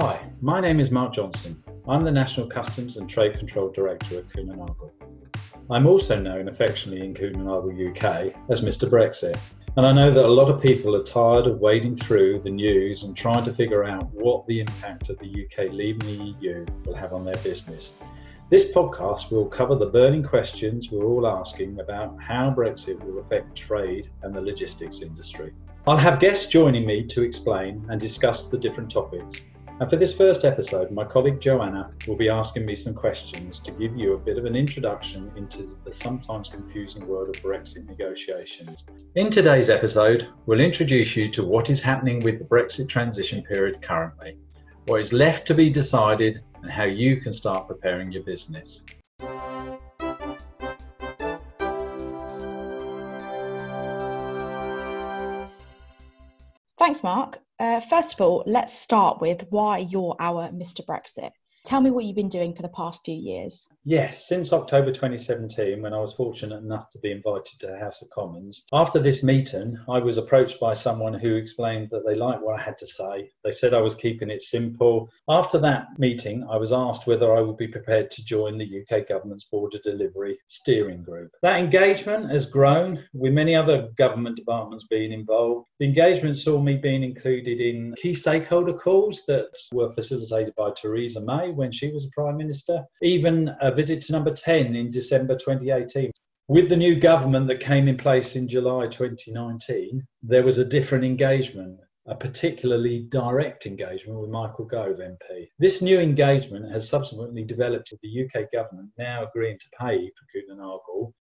Hi, my name is Mark Johnson. I'm the National Customs and Trade Control Director at Kuehne I'm also known affectionately in Kuehne UK as Mr. Brexit. And I know that a lot of people are tired of wading through the news and trying to figure out what the impact of the UK leaving the EU will have on their business. This podcast will cover the burning questions we're all asking about how Brexit will affect trade and the logistics industry. I'll have guests joining me to explain and discuss the different topics. And for this first episode, my colleague Joanna will be asking me some questions to give you a bit of an introduction into the sometimes confusing world of Brexit negotiations. In today's episode, we'll introduce you to what is happening with the Brexit transition period currently, what is left to be decided, and how you can start preparing your business. Thanks, Mark. Uh, first of all, let's start with why you're our Mr. Brexit. Tell me what you've been doing for the past few years. Yes, since October 2017, when I was fortunate enough to be invited to the House of Commons. After this meeting, I was approached by someone who explained that they liked what I had to say. They said I was keeping it simple. After that meeting, I was asked whether I would be prepared to join the UK government's border delivery steering group. That engagement has grown, with many other government departments being involved. The engagement saw me being included in key stakeholder calls that were facilitated by Theresa May when she was Prime Minister, even a visit to number 10 in December 2018. With the new government that came in place in July 2019, there was a different engagement a particularly direct engagement with Michael Gove MP. This new engagement has subsequently developed with the UK government now agreeing to pay for Kuehne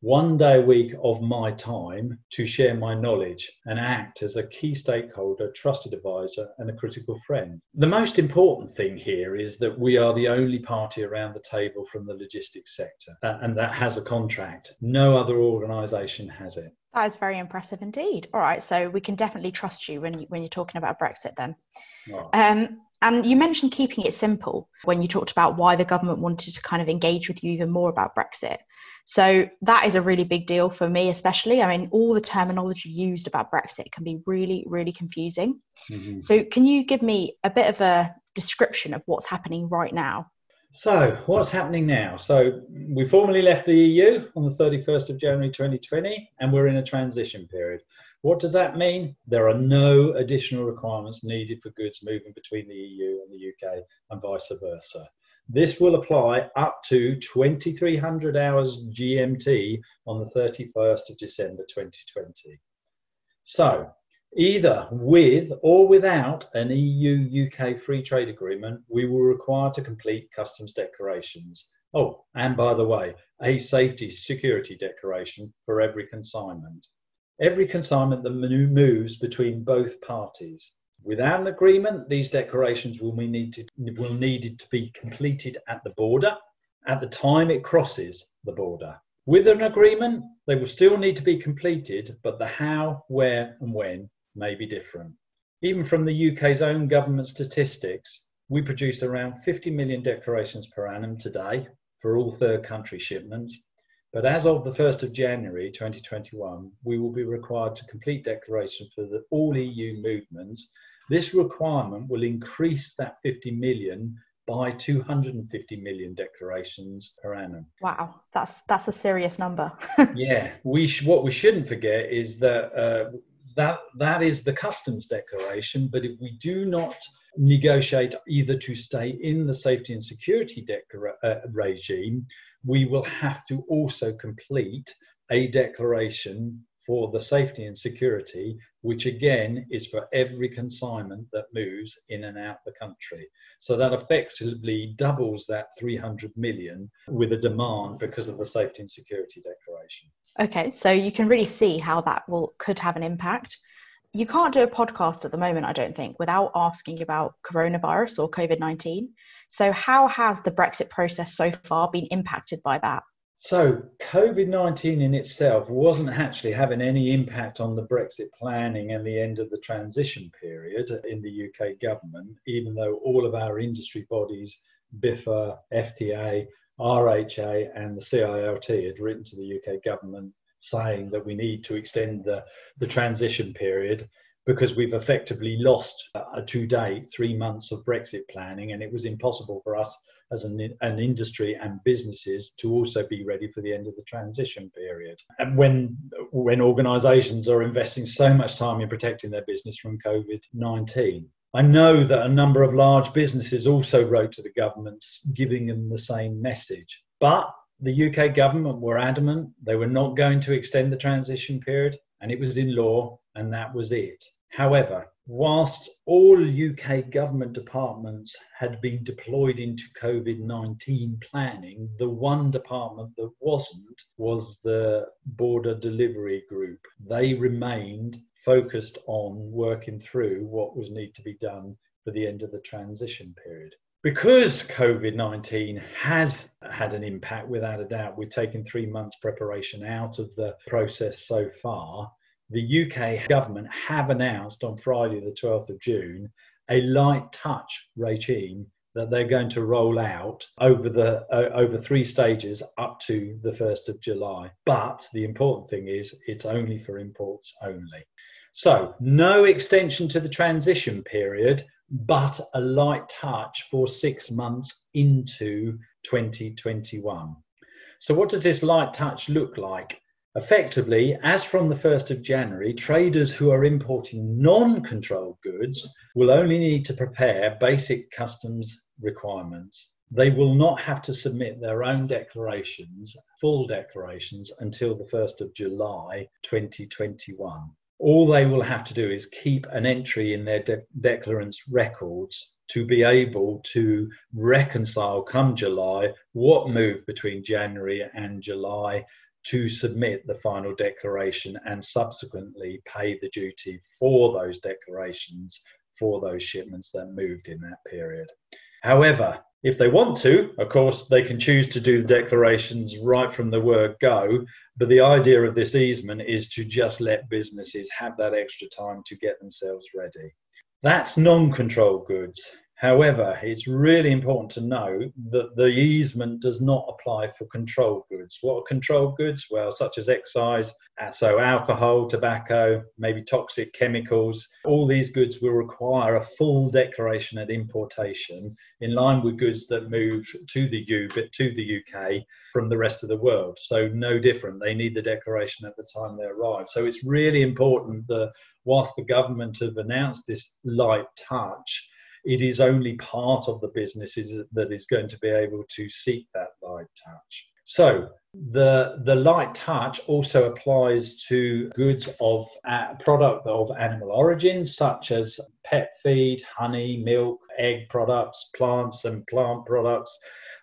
one day a week of my time to share my knowledge and act as a key stakeholder, trusted advisor, and a critical friend. The most important thing here is that we are the only party around the table from the logistics sector, uh, and that has a contract. No other organisation has it. That is very impressive indeed. All right, so we can definitely trust you when you, when you're talking about Brexit then. Um, and you mentioned keeping it simple when you talked about why the government wanted to kind of engage with you even more about Brexit. So that is a really big deal for me, especially. I mean, all the terminology used about Brexit can be really, really confusing. Mm-hmm. So, can you give me a bit of a description of what's happening right now? So, what's happening now? So, we formally left the EU on the 31st of January 2020, and we're in a transition period. What does that mean? There are no additional requirements needed for goods moving between the EU and the UK, and vice versa. This will apply up to 2300 hours GMT on the 31st of December 2020. So, Either with or without an EU UK free trade agreement, we will require to complete customs declarations. Oh, and by the way, a safety security declaration for every consignment. Every consignment that moves between both parties. Without an agreement, these declarations will, need to, will to be completed at the border at the time it crosses the border. With an agreement, they will still need to be completed, but the how, where, and when may be different. Even from the UK's own government statistics, we produce around 50 million declarations per annum today for all third country shipments. But as of the 1st of January 2021, we will be required to complete declarations for the, all EU movements. This requirement will increase that 50 million by 250 million declarations per annum. Wow, that's that's a serious number. yeah, we sh- what we shouldn't forget is that uh, that that is the customs declaration. But if we do not negotiate either to stay in the safety and security declara- uh, regime, we will have to also complete a declaration for the safety and security, which again is for every consignment that moves in and out the country. So that effectively doubles that 300 million with a demand because of the safety and security declaration. Okay, so you can really see how that will could have an impact. You can't do a podcast at the moment, I don't think, without asking about coronavirus or COVID 19. So, how has the Brexit process so far been impacted by that? So, COVID 19 in itself wasn't actually having any impact on the Brexit planning and the end of the transition period in the UK government, even though all of our industry bodies, BIFA, FTA, RHA, and the CILT had written to the UK government saying that we need to extend the, the transition period. Because we've effectively lost uh, to date three months of Brexit planning, and it was impossible for us as an, an industry and businesses to also be ready for the end of the transition period. And when when organisations are investing so much time in protecting their business from COVID nineteen. I know that a number of large businesses also wrote to the governments giving them the same message. But the UK government were adamant they were not going to extend the transition period, and it was in law, and that was it. However, whilst all UK government departments had been deployed into COVID 19 planning, the one department that wasn't was the Border Delivery Group. They remained focused on working through what was need to be done for the end of the transition period. Because COVID 19 has had an impact, without a doubt, we've taken three months' preparation out of the process so far the UK government have announced on Friday, the 12th of June, a light touch regime that they're going to roll out over the uh, over three stages up to the 1st of July. But the important thing is it's only for imports only. So, no extension to the transition period, but a light touch for 6 months into 2021. So, what does this light touch look like? Effectively, as from the 1st of January, traders who are importing non controlled goods will only need to prepare basic customs requirements. They will not have to submit their own declarations, full declarations, until the 1st of July 2021. All they will have to do is keep an entry in their de- declarants' records to be able to reconcile come July what moved between January and July to submit the final declaration and subsequently pay the duty for those declarations for those shipments that moved in that period. However, if they want to, of course, they can choose to do the declarations right from the word go. But the idea of this easement is to just let businesses have that extra time to get themselves ready. That's non controlled goods. However, it's really important to know that the easement does not apply for controlled goods. What are controlled goods? Well, such as excise, uh, so alcohol, tobacco, maybe toxic chemicals. All these goods will require a full declaration at importation in line with goods that move to the U to the UK from the rest of the world. So no different. They need the declaration at the time they arrive. So it's really important that whilst the government have announced this light touch, it is only part of the businesses that is going to be able to seek that light touch. So the the light touch also applies to goods of uh, product of animal origin, such as pet feed, honey, milk, egg products, plants and plant products.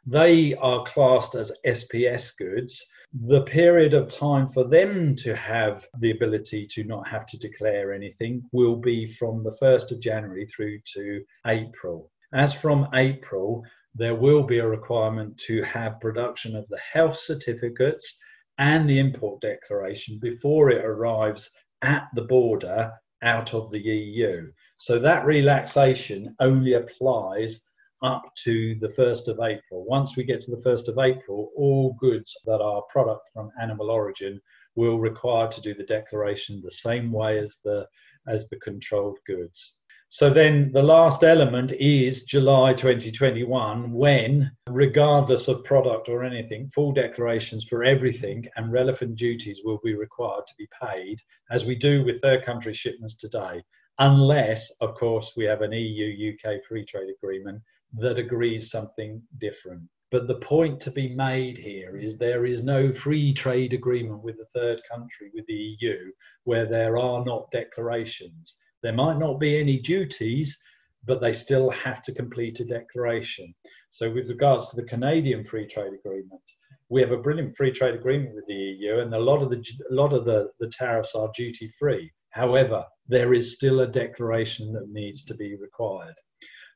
They are classed as SPS goods the period of time for them to have the ability to not have to declare anything will be from the 1st of January through to April. As from April, there will be a requirement to have production of the health certificates and the import declaration before it arrives at the border out of the EU. So that relaxation only applies up to the 1st of April. Once we get to the 1st of April, all goods that are product from animal origin will require to do the declaration the same way as the as the controlled goods. So then the last element is July 2021 when regardless of product or anything full declarations for everything and relevant duties will be required to be paid as we do with third country shipments today unless of course we have an EU UK free trade agreement that agrees something different. But the point to be made here is there is no free trade agreement with a third country, with the EU, where there are not declarations. There might not be any duties, but they still have to complete a declaration. So, with regards to the Canadian free trade agreement, we have a brilliant free trade agreement with the EU, and a lot of the a lot of the, the tariffs are duty free. However, there is still a declaration that needs to be required.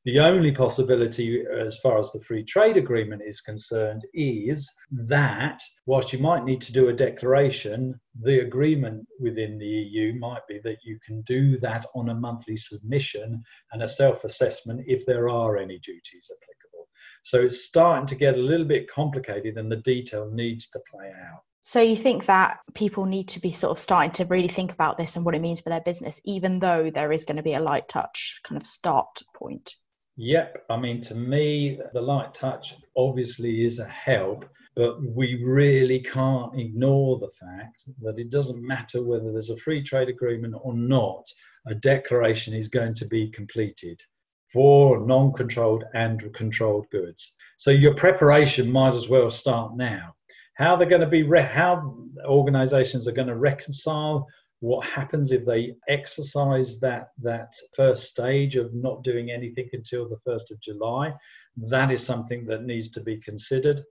The only possibility, as far as the free trade agreement is concerned, is that whilst you might need to do a declaration, the agreement within the EU might be that you can do that on a monthly submission and a self assessment if there are any duties applicable. So it's starting to get a little bit complicated and the detail needs to play out. So you think that people need to be sort of starting to really think about this and what it means for their business, even though there is going to be a light touch kind of start point? Yep. I mean, to me, the light touch obviously is a help, but we really can't ignore the fact that it doesn't matter whether there's a free trade agreement or not, a declaration is going to be completed for non controlled and controlled goods. So your preparation might as well start now. How they're going to be, re- how organizations are going to reconcile what happens if they exercise that that first stage of not doing anything until the 1st of July? That is something that needs to be considered.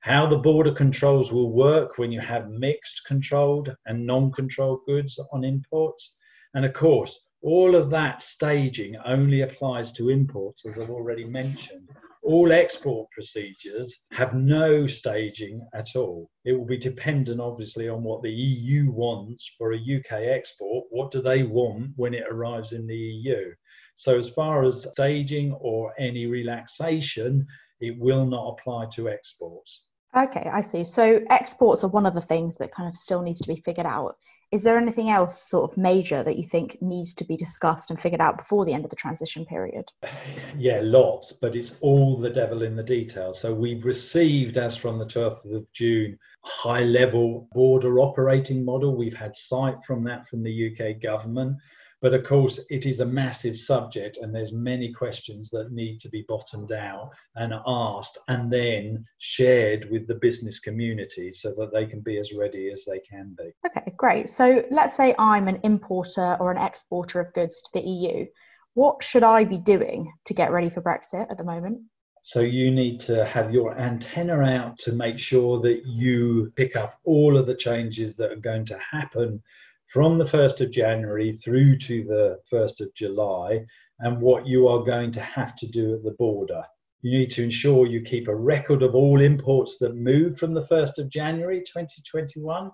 How the border controls will work when you have mixed controlled and non-controlled goods on imports. And of course all of that staging only applies to imports as I've already mentioned all export procedures have no staging at all. It will be dependent, obviously, on what the EU wants for a UK export. What do they want when it arrives in the EU? So, as far as staging or any relaxation, it will not apply to exports. Okay, I see. So exports are one of the things that kind of still needs to be figured out. Is there anything else sort of major that you think needs to be discussed and figured out before the end of the transition period? Yeah, lots, but it's all the devil in the details. So we've received, as from the 12th of June, high level border operating model. We've had sight from that from the UK government. But of course, it is a massive subject, and there's many questions that need to be bottomed out and asked, and then shared with the business community so that they can be as ready as they can be. Okay, great. So let's say I'm an importer or an exporter of goods to the EU. What should I be doing to get ready for Brexit at the moment? So you need to have your antenna out to make sure that you pick up all of the changes that are going to happen from the 1st of January through to the 1st of July and what you are going to have to do at the border. You need to ensure you keep a record of all imports that move from the 1st of January 2021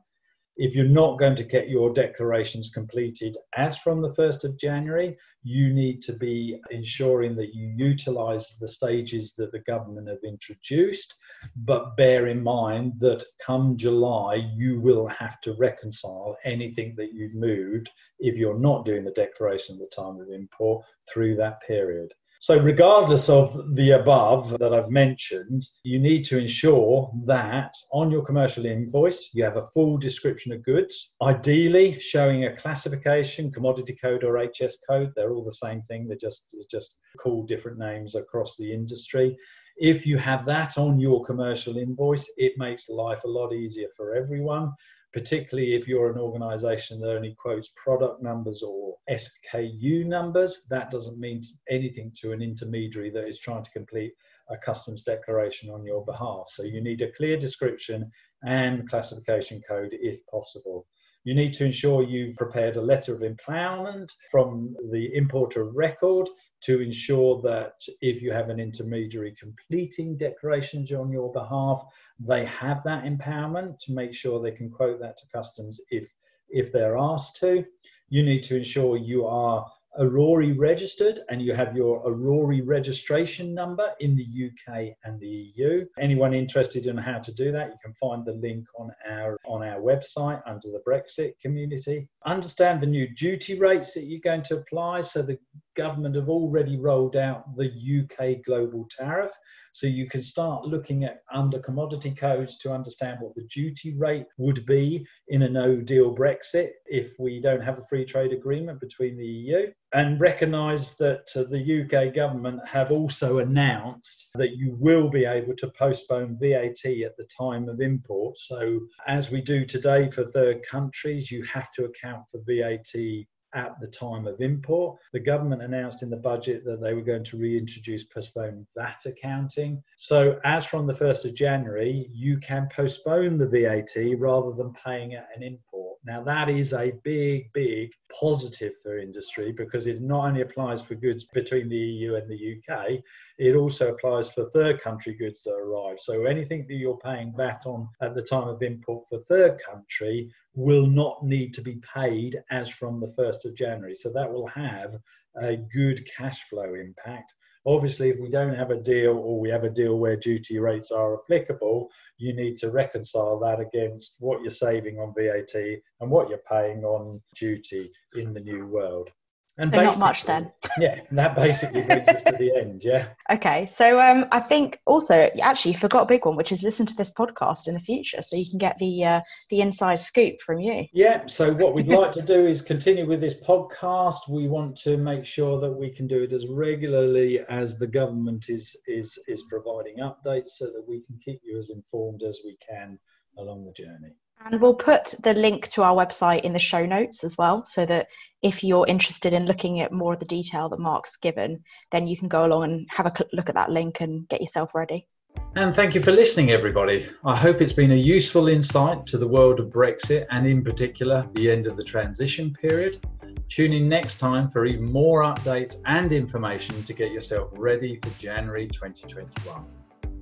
if you're not going to get your declarations completed as from the 1st of January, you need to be ensuring that you utilize the stages that the government have introduced. But bear in mind that come July, you will have to reconcile anything that you've moved if you're not doing the declaration at the time of import through that period. So, regardless of the above that I've mentioned, you need to ensure that on your commercial invoice you have a full description of goods, ideally showing a classification, commodity code, or HS code. They're all the same thing, they're just, just called different names across the industry. If you have that on your commercial invoice, it makes life a lot easier for everyone particularly if you're an organization that only quotes product numbers or SKU numbers. That doesn't mean anything to an intermediary that is trying to complete a customs declaration on your behalf. So you need a clear description and classification code if possible. You need to ensure you've prepared a letter of empowerment from the importer of record to ensure that if you have an intermediary completing declarations on your behalf, they have that empowerment to make sure they can quote that to customs if if they're asked to. You need to ensure you are EORI registered and you have your EORI registration number in the UK and the EU. Anyone interested in how to do that, you can find the link on our on our website under the Brexit community. Understand the new duty rates that you're going to apply. So the government have already rolled out the UK global tariff. So you can start looking at under commodity codes to understand what the duty rate would be in a no deal Brexit if we don't have a free trade agreement between the EU. And recognise that uh, the UK government have also announced that you will be able to postpone VAT at the time of import. So, as we do today for third countries, you have to account for VAT at the time of import. The government announced in the budget that they were going to reintroduce postponed VAT accounting. So, as from the 1st of January, you can postpone the VAT rather than paying it an import. Now, that is a big, big positive for industry because it not only applies for goods between the EU and the UK, it also applies for third country goods that arrive. So anything that you're paying VAT on at the time of import for third country will not need to be paid as from the 1st of January. So that will have a good cash flow impact. Obviously, if we don't have a deal or we have a deal where duty rates are applicable, you need to reconcile that against what you're saving on VAT and what you're paying on duty in the new world. And so not much then. yeah, that basically brings us to the end. Yeah. Okay, so um, I think also actually you forgot a big one, which is listen to this podcast in the future, so you can get the uh, the inside scoop from you. Yeah. So what we'd like to do is continue with this podcast. We want to make sure that we can do it as regularly as the government is is is providing updates, so that we can keep you as informed as we can along the journey. And we'll put the link to our website in the show notes as well, so that if you're interested in looking at more of the detail that Mark's given, then you can go along and have a look at that link and get yourself ready. And thank you for listening, everybody. I hope it's been a useful insight to the world of Brexit and, in particular, the end of the transition period. Tune in next time for even more updates and information to get yourself ready for January 2021.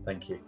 Thank you.